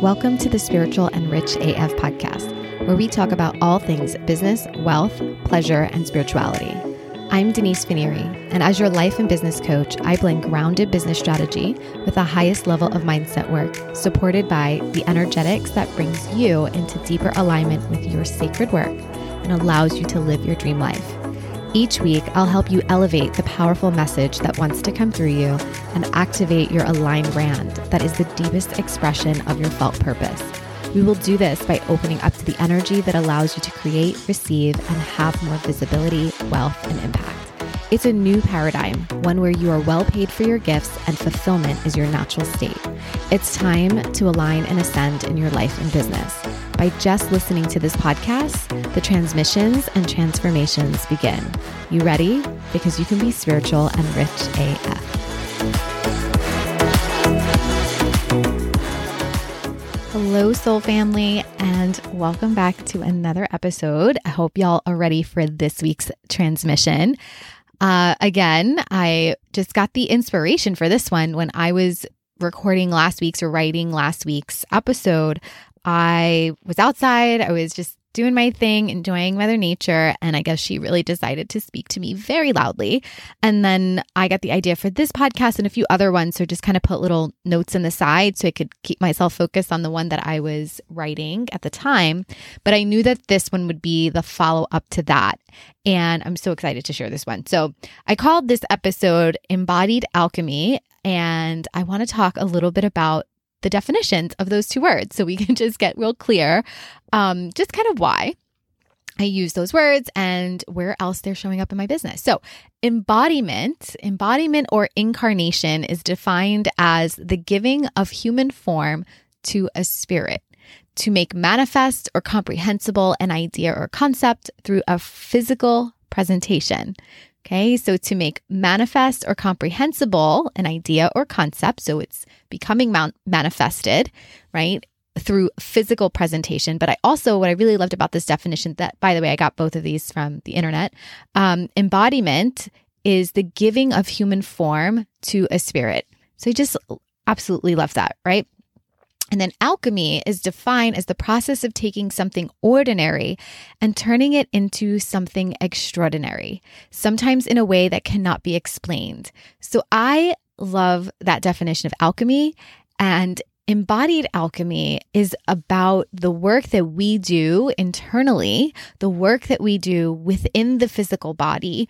Welcome to the Spiritual and Rich AF podcast, where we talk about all things business, wealth, pleasure, and spirituality. I'm Denise Finieri, and as your life and business coach, I blend grounded business strategy with the highest level of mindset work, supported by the energetics that brings you into deeper alignment with your sacred work and allows you to live your dream life. Each week, I'll help you elevate the powerful message that wants to come through you and activate your aligned brand that is the deepest expression of your felt purpose. We will do this by opening up to the energy that allows you to create, receive, and have more visibility, wealth, and impact. It's a new paradigm, one where you are well paid for your gifts and fulfillment is your natural state. It's time to align and ascend in your life and business. By just listening to this podcast, the transmissions and transformations begin. You ready? Because you can be spiritual and rich AF. Hello, soul family, and welcome back to another episode. I hope y'all are ready for this week's transmission. Uh, again, I just got the inspiration for this one when I was recording last week's or writing last week's episode. I was outside. I was just doing my thing, enjoying Mother Nature. And I guess she really decided to speak to me very loudly. And then I got the idea for this podcast and a few other ones. So just kind of put little notes in the side so I could keep myself focused on the one that I was writing at the time. But I knew that this one would be the follow up to that. And I'm so excited to share this one. So I called this episode Embodied Alchemy. And I want to talk a little bit about the definitions of those two words so we can just get real clear um, just kind of why I use those words and where else they're showing up in my business. So, embodiment, embodiment or incarnation is defined as the giving of human form to a spirit to make manifest or comprehensible an idea or concept through a physical presentation. Okay, so to make manifest or comprehensible an idea or concept, so it's becoming manifested, right, through physical presentation. But I also, what I really loved about this definition, that by the way, I got both of these from the internet, um, embodiment is the giving of human form to a spirit. So I just absolutely love that, right? And then alchemy is defined as the process of taking something ordinary and turning it into something extraordinary, sometimes in a way that cannot be explained. So I love that definition of alchemy. And embodied alchemy is about the work that we do internally, the work that we do within the physical body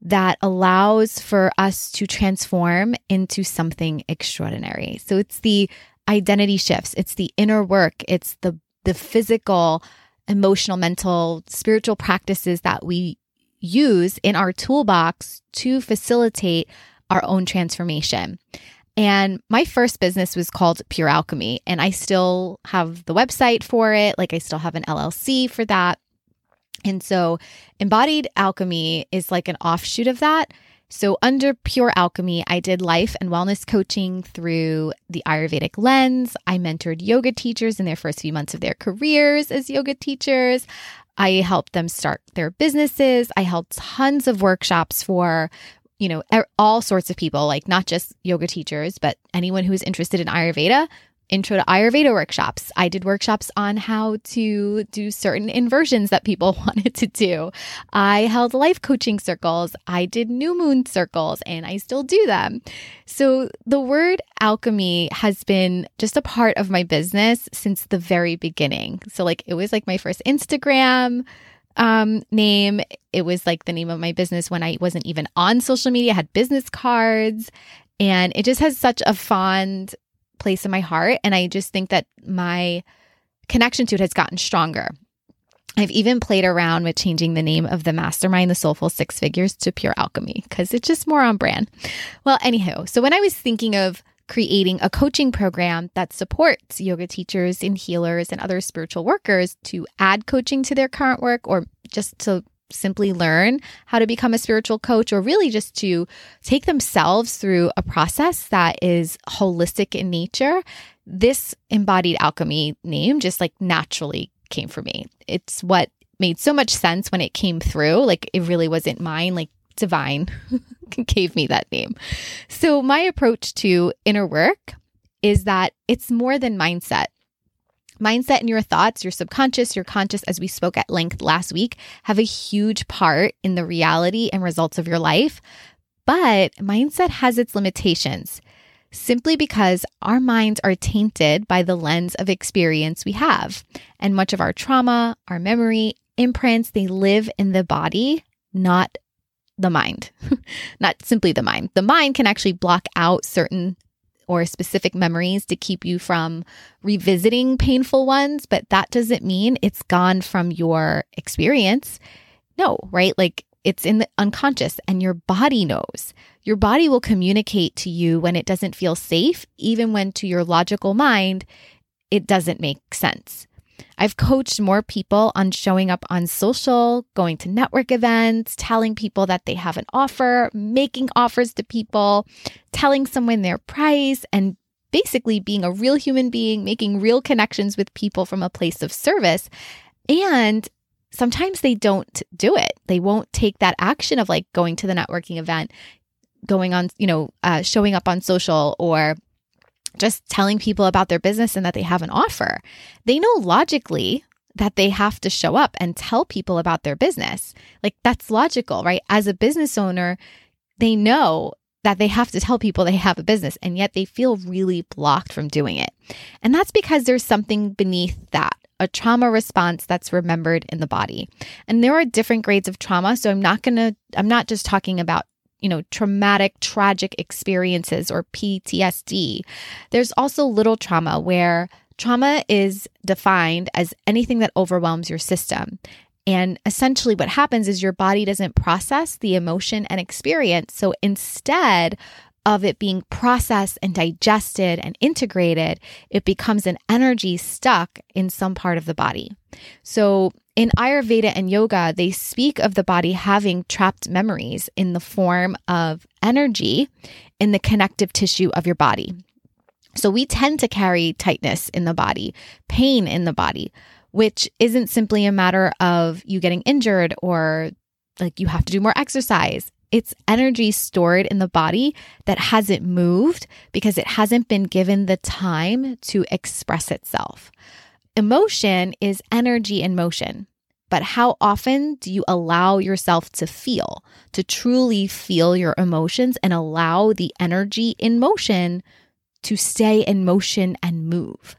that allows for us to transform into something extraordinary. So it's the identity shifts, it's the inner work, it's the the physical, emotional, mental, spiritual practices that we use in our toolbox to facilitate our own transformation. And my first business was called Pure Alchemy, and I still have the website for it. Like, I still have an LLC for that. And so, embodied alchemy is like an offshoot of that. So, under Pure Alchemy, I did life and wellness coaching through the Ayurvedic lens. I mentored yoga teachers in their first few months of their careers as yoga teachers. I helped them start their businesses. I held tons of workshops for you know all sorts of people like not just yoga teachers but anyone who is interested in ayurveda intro to Ayurveda workshops. I did workshops on how to do certain inversions that people wanted to do. I held life coaching circles. I did new moon circles and I still do them. So the word alchemy has been just a part of my business since the very beginning. So like it was like my first Instagram um name it was like the name of my business when i wasn't even on social media I had business cards and it just has such a fond place in my heart. And I just think that my connection to it has gotten stronger. I've even played around with changing the name of the mastermind, the Soulful Six Figures, to Pure Alchemy because it's just more on brand. Well, anywho, so when I was thinking of creating a coaching program that supports yoga teachers and healers and other spiritual workers to add coaching to their current work or just to simply learn how to become a spiritual coach or really just to take themselves through a process that is holistic in nature, this embodied alchemy name just like naturally came for me. It's what made so much sense when it came through. Like it really wasn't mine, like divine gave me that name. So my approach to inner work is that it's more than mindset. Mindset and your thoughts, your subconscious, your conscious, as we spoke at length last week, have a huge part in the reality and results of your life. But mindset has its limitations simply because our minds are tainted by the lens of experience we have. And much of our trauma, our memory, imprints, they live in the body, not the mind, not simply the mind. The mind can actually block out certain or specific memories to keep you from revisiting painful ones, but that doesn't mean it's gone from your experience. No, right? Like it's in the unconscious and your body knows. Your body will communicate to you when it doesn't feel safe, even when to your logical mind, it doesn't make sense. I've coached more people on showing up on social, going to network events, telling people that they have an offer, making offers to people, telling someone their price, and basically being a real human being, making real connections with people from a place of service. And sometimes they don't do it. They won't take that action of like going to the networking event, going on, you know, uh, showing up on social or just telling people about their business and that they have an offer. They know logically that they have to show up and tell people about their business. Like that's logical, right? As a business owner, they know that they have to tell people they have a business and yet they feel really blocked from doing it. And that's because there's something beneath that a trauma response that's remembered in the body. And there are different grades of trauma. So I'm not going to, I'm not just talking about you know, traumatic, tragic experiences or PTSD. There's also little trauma where trauma is defined as anything that overwhelms your system. And essentially, what happens is your body doesn't process the emotion and experience. So instead of it being processed and digested and integrated, it becomes an energy stuck in some part of the body. So in Ayurveda and yoga, they speak of the body having trapped memories in the form of energy in the connective tissue of your body. So we tend to carry tightness in the body, pain in the body, which isn't simply a matter of you getting injured or like you have to do more exercise. It's energy stored in the body that hasn't moved because it hasn't been given the time to express itself. Emotion is energy in motion. But how often do you allow yourself to feel, to truly feel your emotions and allow the energy in motion to stay in motion and move?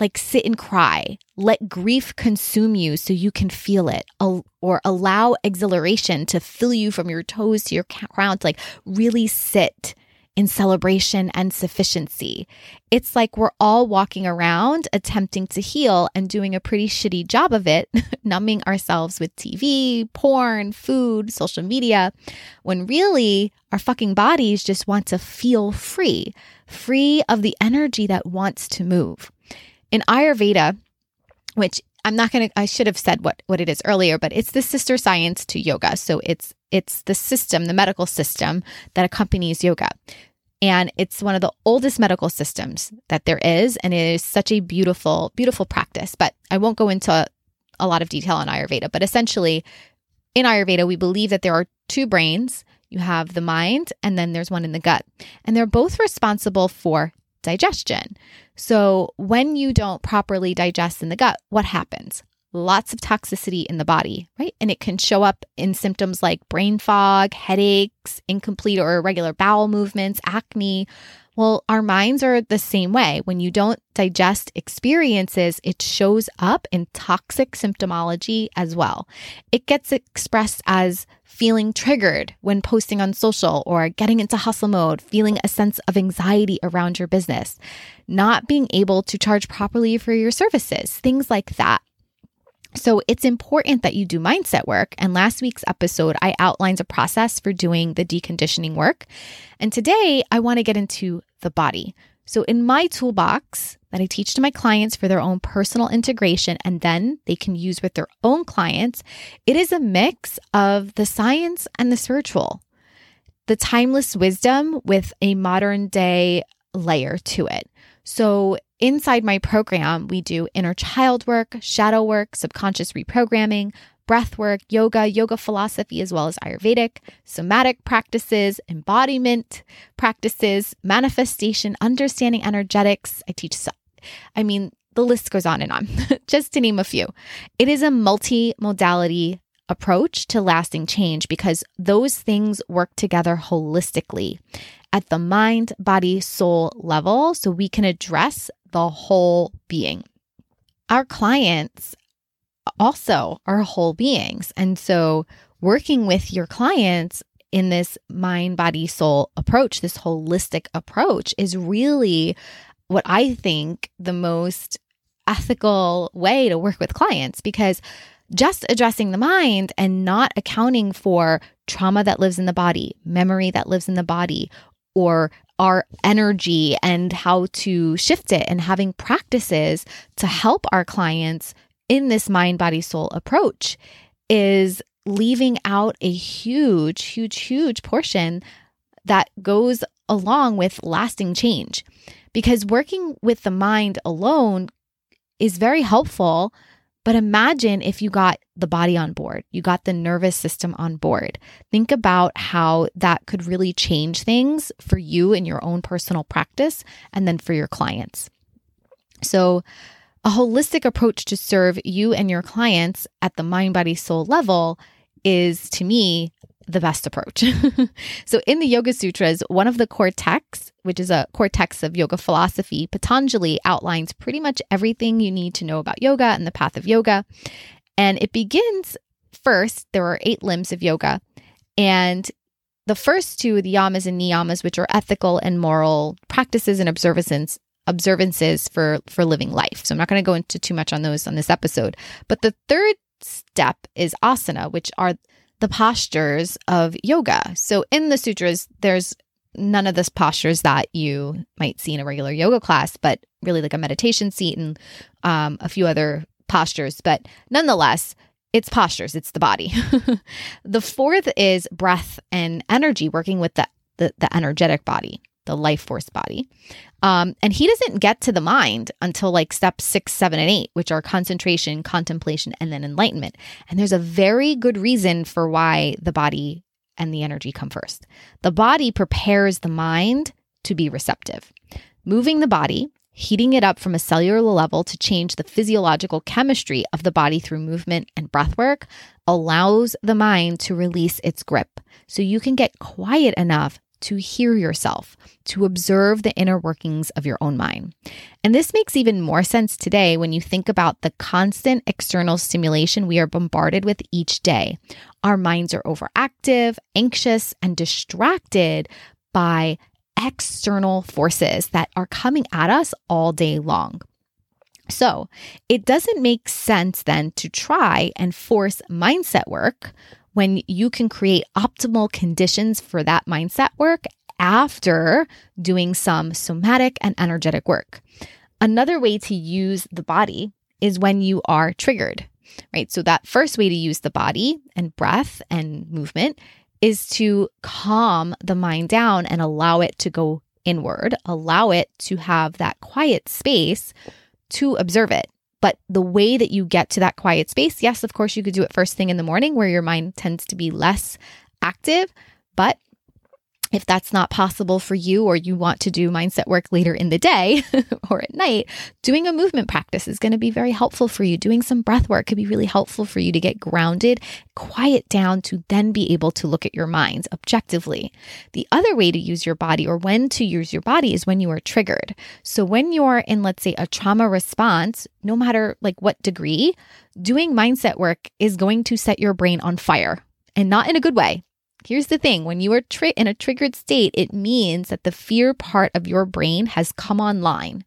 Like sit and cry. Let grief consume you so you can feel it, or allow exhilaration to fill you from your toes to your crown to like really sit in celebration and sufficiency. It's like we're all walking around attempting to heal and doing a pretty shitty job of it, numbing ourselves with TV, porn, food, social media, when really our fucking bodies just want to feel free, free of the energy that wants to move. In Ayurveda, which I'm not going to I should have said what what it is earlier, but it's the sister science to yoga. So it's it's the system, the medical system that accompanies yoga. And it's one of the oldest medical systems that there is and it is such a beautiful beautiful practice. But I won't go into a lot of detail on Ayurveda, but essentially in Ayurveda we believe that there are two brains. You have the mind and then there's one in the gut. And they're both responsible for digestion. So, when you don't properly digest in the gut, what happens? Lots of toxicity in the body, right? And it can show up in symptoms like brain fog, headaches, incomplete or irregular bowel movements, acne. Well, our minds are the same way. When you don't digest experiences, it shows up in toxic symptomology as well. It gets expressed as feeling triggered when posting on social or getting into hustle mode, feeling a sense of anxiety around your business, not being able to charge properly for your services, things like that. So it's important that you do mindset work. And last week's episode, I outlined a process for doing the deconditioning work. And today I want to get into the body. So in my toolbox that I teach to my clients for their own personal integration and then they can use with their own clients, it is a mix of the science and the spiritual, the timeless wisdom with a modern day layer to it. So Inside my program, we do inner child work, shadow work, subconscious reprogramming, breath work, yoga, yoga philosophy, as well as Ayurvedic, somatic practices, embodiment practices, manifestation, understanding energetics. I teach, I mean, the list goes on and on, just to name a few. It is a multi modality approach to lasting change because those things work together holistically at the mind, body, soul level so we can address the whole being. Our clients also are whole beings. And so, working with your clients in this mind, body, soul approach, this holistic approach, is really what I think the most ethical way to work with clients because just addressing the mind and not accounting for trauma that lives in the body, memory that lives in the body, or our energy and how to shift it, and having practices to help our clients in this mind, body, soul approach is leaving out a huge, huge, huge portion that goes along with lasting change. Because working with the mind alone is very helpful. But imagine if you got the body on board, you got the nervous system on board. Think about how that could really change things for you in your own personal practice and then for your clients. So, a holistic approach to serve you and your clients at the mind, body, soul level is to me the best approach. so, in the Yoga Sutras, one of the core texts, which is a core text of yoga philosophy, Patanjali outlines pretty much everything you need to know about yoga and the path of yoga. And it begins first, there are eight limbs of yoga. And the first two, the yamas and niyamas, which are ethical and moral practices and observances, observances for for living life. So I'm not going to go into too much on those on this episode. But the third step is asana, which are the postures of yoga. So in the sutras, there's none of this postures that you might see in a regular yoga class, but really like a meditation seat and um, a few other postures. But nonetheless, it's postures, it's the body. the fourth is breath and energy, working with the, the, the energetic body the life force body. Um, and he doesn't get to the mind until like step six, seven, and eight, which are concentration, contemplation, and then enlightenment. And there's a very good reason for why the body and the energy come first. The body prepares the mind to be receptive. Moving the body, heating it up from a cellular level to change the physiological chemistry of the body through movement and breath work allows the mind to release its grip. So you can get quiet enough to hear yourself, to observe the inner workings of your own mind. And this makes even more sense today when you think about the constant external stimulation we are bombarded with each day. Our minds are overactive, anxious, and distracted by external forces that are coming at us all day long. So, it doesn't make sense then to try and force mindset work when you can create optimal conditions for that mindset work after doing some somatic and energetic work. Another way to use the body is when you are triggered, right? So, that first way to use the body and breath and movement is to calm the mind down and allow it to go inward, allow it to have that quiet space to observe it. But the way that you get to that quiet space, yes, of course, you could do it first thing in the morning where your mind tends to be less active, but if that's not possible for you or you want to do mindset work later in the day or at night, doing a movement practice is going to be very helpful for you. Doing some breath work could be really helpful for you to get grounded, quiet down to then be able to look at your mind objectively. The other way to use your body or when to use your body is when you are triggered. So when you're in, let's say, a trauma response, no matter like what degree, doing mindset work is going to set your brain on fire and not in a good way Here's the thing when you are tri- in a triggered state, it means that the fear part of your brain has come online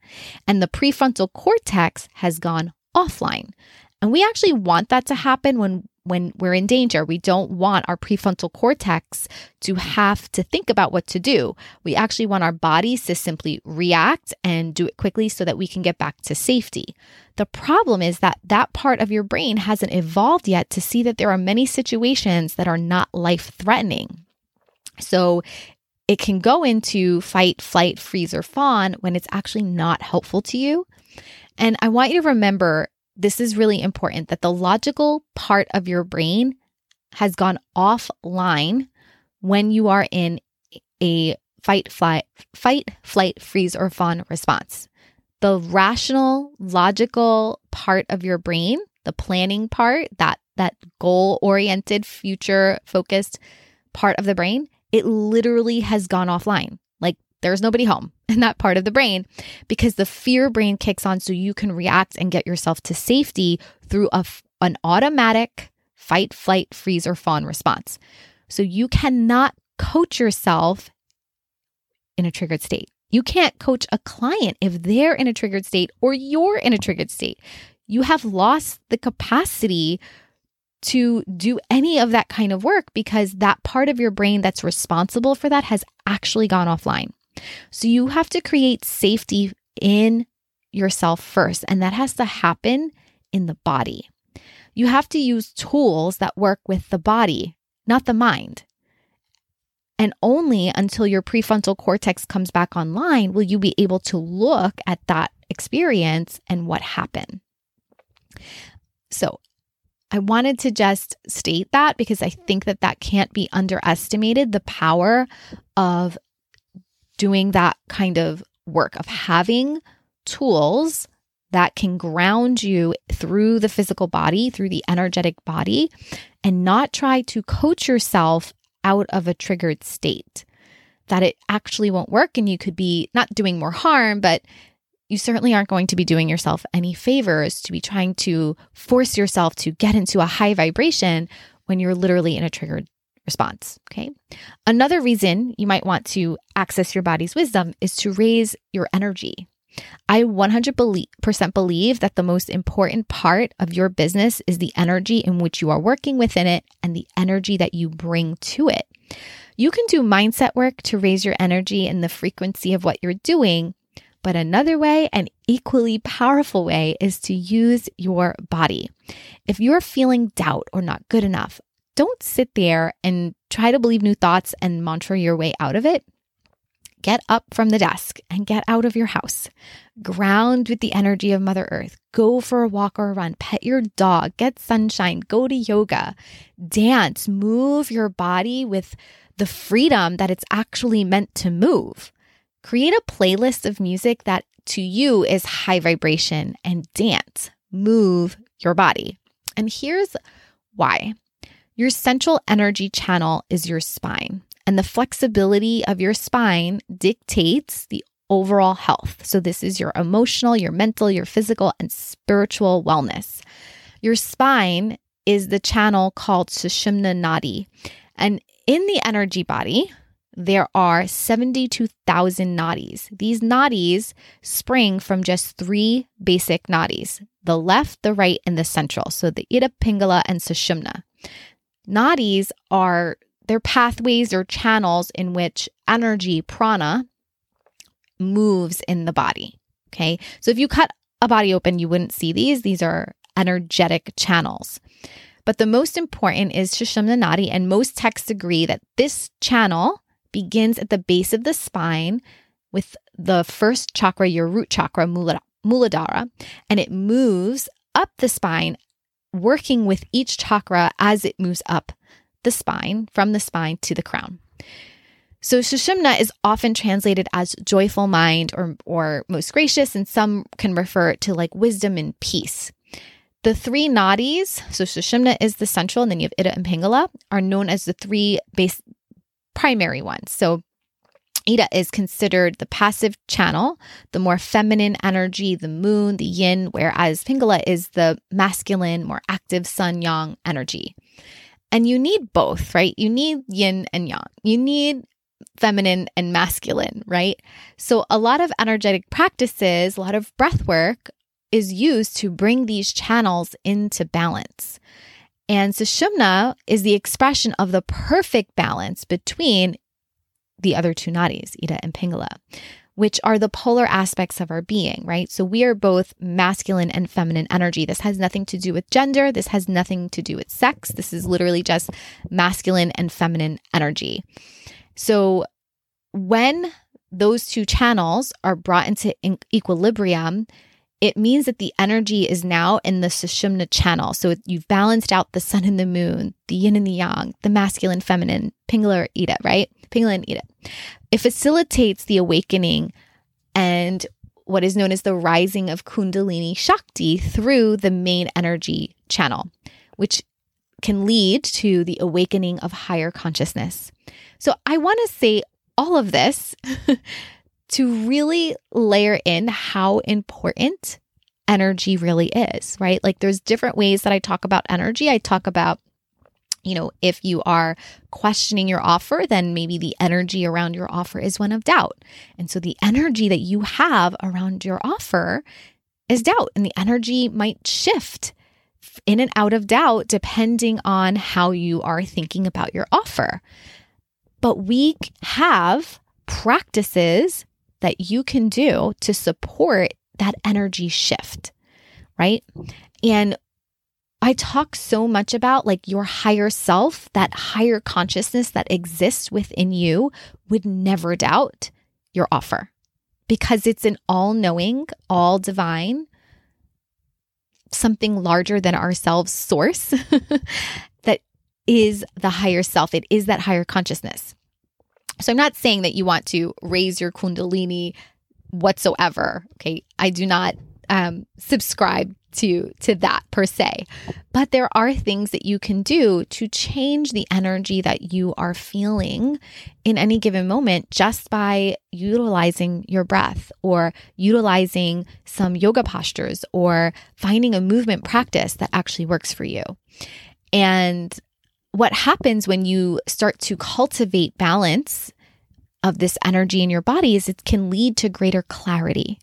and the prefrontal cortex has gone offline. And we actually want that to happen when when we're in danger. We don't want our prefrontal cortex to have to think about what to do. We actually want our bodies to simply react and do it quickly so that we can get back to safety. The problem is that that part of your brain hasn't evolved yet to see that there are many situations that are not life threatening. So it can go into fight, flight, freeze, or fawn when it's actually not helpful to you. And I want you to remember this is really important that the logical part of your brain has gone offline when you are in a fight, flight, fight, flight, freeze, or fawn response. the rational, logical part of your brain, the planning part, that that goal-oriented, future-focused part of the brain, it literally has gone offline. There's nobody home in that part of the brain because the fear brain kicks on so you can react and get yourself to safety through a, an automatic fight, flight, freeze, or fawn response. So you cannot coach yourself in a triggered state. You can't coach a client if they're in a triggered state or you're in a triggered state. You have lost the capacity to do any of that kind of work because that part of your brain that's responsible for that has actually gone offline. So you have to create safety in yourself first, and that has to happen in the body. You have to use tools that work with the body, not the mind. And only until your prefrontal cortex comes back online will you be able to look at that experience and what happened. So, I wanted to just state that because I think that that can't be underestimated the power of doing that kind of work, of having tools that can ground you through the physical body, through the energetic body, and not try to coach yourself out of a triggered state. That it actually won't work and you could be not doing more harm, but you certainly aren't going to be doing yourself any favors to be trying to force yourself to get into a high vibration when you're literally in a triggered response. Okay. Another reason you might want to access your body's wisdom is to raise your energy. I 100% believe that the most important part of your business is the energy in which you are working within it and the energy that you bring to it. You can do mindset work to raise your energy and the frequency of what you're doing, but another way, an equally powerful way, is to use your body. If you're feeling doubt or not good enough, don't sit there and try to believe new thoughts and mantra your way out of it. Get up from the desk and get out of your house. Ground with the energy of Mother Earth. Go for a walk or a run. Pet your dog. Get sunshine. Go to yoga. Dance. Move your body with the freedom that it's actually meant to move. Create a playlist of music that to you is high vibration and dance. Move your body. And here's why. Your central energy channel is your spine, and the flexibility of your spine dictates the overall health. So, this is your emotional, your mental, your physical, and spiritual wellness. Your spine is the channel called Sushumna Nadi. And in the energy body, there are 72,000 nadis. These nadis spring from just three basic nadis the left, the right, and the central. So the Ida Pingala and Sushumna. Nadis are their pathways or channels in which energy, prana, moves in the body. Okay. So if you cut a body open, you wouldn't see these. These are energetic channels. But the most important is Sushumna Nadi, and most texts agree that this channel begins at the base of the spine with the first chakra, your root chakra, Muladhara, and it moves up the spine working with each chakra as it moves up the spine, from the spine to the crown. So Sushumna is often translated as joyful mind or, or most gracious, and some can refer to like wisdom and peace. The three nadis, so Sushumna is the central, and then you have Ida and Pingala, are known as the three base primary ones. So Ida is considered the passive channel, the more feminine energy, the moon, the yin, whereas Pingala is the masculine, more active sun yang energy. And you need both, right? You need yin and yang. You need feminine and masculine, right? So a lot of energetic practices, a lot of breath work is used to bring these channels into balance. And Sushumna is the expression of the perfect balance between the other two nadis, Ida and Pingala, which are the polar aspects of our being, right? So we are both masculine and feminine energy. This has nothing to do with gender. This has nothing to do with sex. This is literally just masculine and feminine energy. So when those two channels are brought into equilibrium, it means that the energy is now in the Sushumna channel. So you've balanced out the sun and the moon, the yin and the yang, the masculine, feminine, Pingala or Ida, right? Pingala and Ida. It facilitates the awakening and what is known as the rising of Kundalini Shakti through the main energy channel, which can lead to the awakening of higher consciousness. So I want to say all of this to really layer in how important energy really is, right? Like there's different ways that I talk about energy. I talk about you know, if you are questioning your offer, then maybe the energy around your offer is one of doubt. And so the energy that you have around your offer is doubt, and the energy might shift in and out of doubt depending on how you are thinking about your offer. But we have practices that you can do to support that energy shift, right? And I talk so much about like your higher self, that higher consciousness that exists within you would never doubt your offer because it's an all knowing, all divine, something larger than ourselves source that is the higher self. It is that higher consciousness. So I'm not saying that you want to raise your Kundalini whatsoever. Okay. I do not um, subscribe to to that per se but there are things that you can do to change the energy that you are feeling in any given moment just by utilizing your breath or utilizing some yoga postures or finding a movement practice that actually works for you and what happens when you start to cultivate balance of this energy in your body is it can lead to greater clarity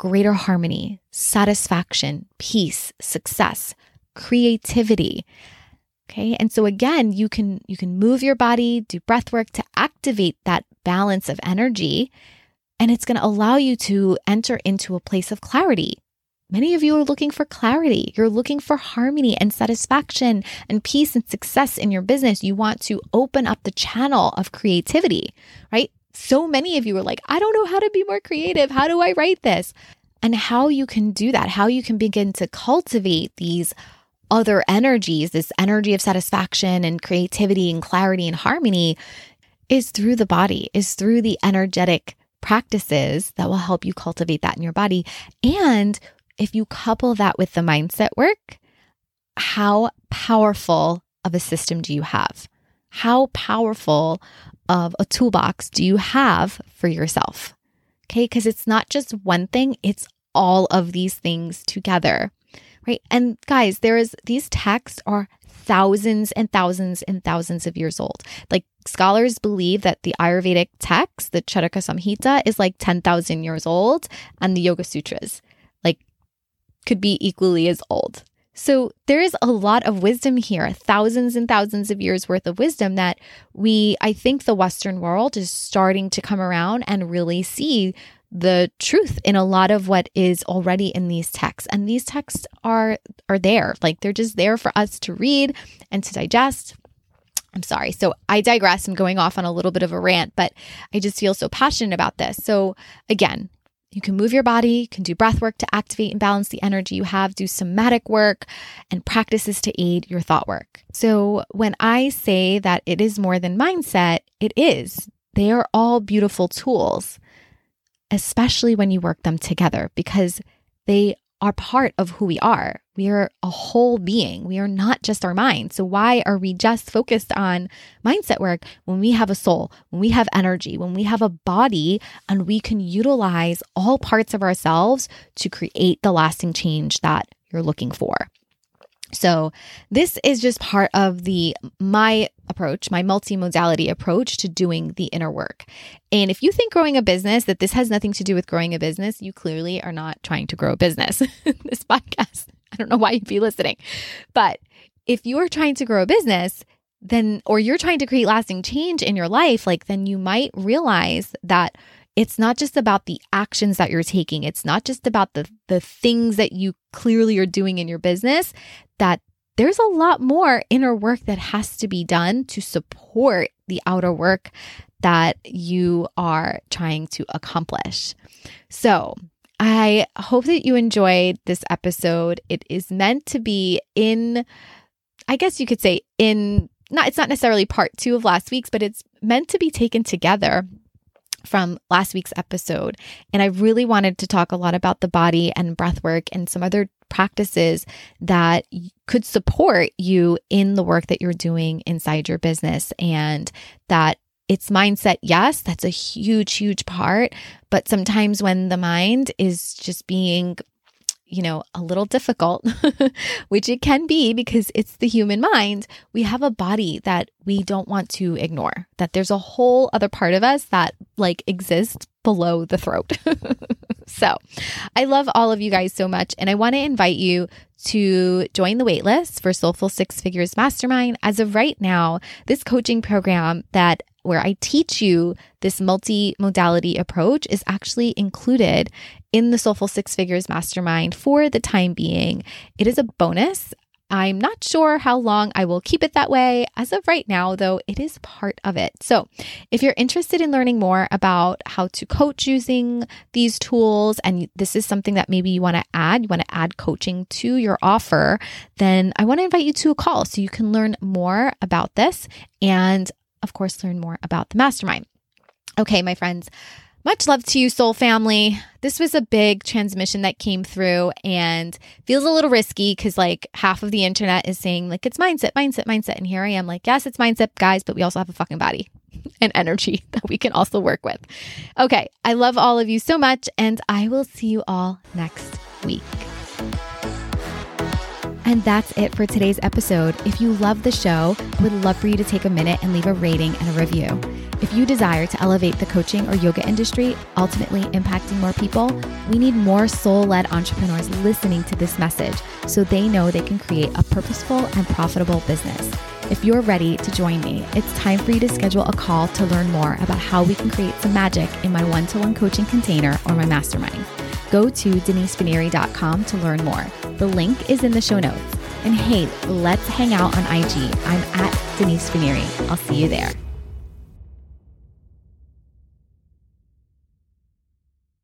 greater harmony, satisfaction, peace, success, creativity. Okay? And so again, you can you can move your body, do breath work to activate that balance of energy, and it's going to allow you to enter into a place of clarity. Many of you are looking for clarity. You're looking for harmony and satisfaction and peace and success in your business. You want to open up the channel of creativity, right? so many of you are like, I don't know how to be more creative. How do I write this? And how you can do that, how you can begin to cultivate these other energies, this energy of satisfaction and creativity and clarity and harmony is through the body, is through the energetic practices that will help you cultivate that in your body. And if you couple that with the mindset work, how powerful of a system do you have? How powerful of a toolbox do you have for yourself? Okay. Because it's not just one thing, it's all of these things together. Right. And guys, there is these texts are thousands and thousands and thousands of years old. Like scholars believe that the Ayurvedic text, the Charaka Samhita, is like 10,000 years old, and the Yoga Sutras, could be equally as old. So there is a lot of wisdom here, thousands and thousands of years worth of wisdom that we, I think the Western world is starting to come around and really see the truth in a lot of what is already in these texts and these texts are are there like they're just there for us to read and to digest I'm sorry. So I digress. I'm going off on a little bit of a rant, but I just feel so passionate about this. So again, you can move your body, you can do breath work to activate and balance the energy you have, do somatic work and practices to aid your thought work. So, when I say that it is more than mindset, it is. They are all beautiful tools, especially when you work them together because they are part of who we are. We are a whole being. We are not just our mind. So, why are we just focused on mindset work when we have a soul, when we have energy, when we have a body, and we can utilize all parts of ourselves to create the lasting change that you're looking for? So, this is just part of the my approach, my multimodality approach to doing the inner work. And if you think growing a business that this has nothing to do with growing a business, you clearly are not trying to grow a business. this podcast, I don't know why you'd be listening. But if you are trying to grow a business, then or you're trying to create lasting change in your life, like then you might realize that it's not just about the actions that you're taking. It's not just about the the things that you clearly are doing in your business that there's a lot more inner work that has to be done to support the outer work that you are trying to accomplish. So, I hope that you enjoyed this episode. It is meant to be in, I guess you could say, in not, it's not necessarily part two of last week's, but it's meant to be taken together from last week's episode. And I really wanted to talk a lot about the body and breath work and some other practices that could support you in the work that you're doing inside your business and that it's mindset, yes, that's a huge, huge part. But sometimes when the mind is just being you know, a little difficult, which it can be because it's the human mind, we have a body that we don't want to ignore, that there's a whole other part of us that like exists below the throat. so I love all of you guys so much. And I want to invite you to join the waitlist for Soulful Six Figures Mastermind. As of right now, this coaching program that where I teach you this multi modality approach is actually included in the Soulful Six Figures Mastermind for the time being. It is a bonus. I'm not sure how long I will keep it that way. As of right now, though, it is part of it. So, if you're interested in learning more about how to coach using these tools, and this is something that maybe you want to add, you want to add coaching to your offer, then I want to invite you to a call so you can learn more about this and of course, learn more about the mastermind. Okay, my friends, much love to you, soul family. This was a big transmission that came through and feels a little risky because, like, half of the internet is saying, like, it's mindset, mindset, mindset. And here I am, like, yes, it's mindset, guys, but we also have a fucking body and energy that we can also work with. Okay, I love all of you so much, and I will see you all next week. And that's it for today's episode. If you love the show, would love for you to take a minute and leave a rating and a review. If you desire to elevate the coaching or yoga industry, ultimately impacting more people, we need more soul led entrepreneurs listening to this message so they know they can create a purposeful and profitable business. If you're ready to join me, it's time for you to schedule a call to learn more about how we can create some magic in my one to one coaching container or my mastermind. Go to denisefineri.com to learn more. The link is in the show notes. And hey, let's hang out on IG. I'm at Denise. I'll see you there.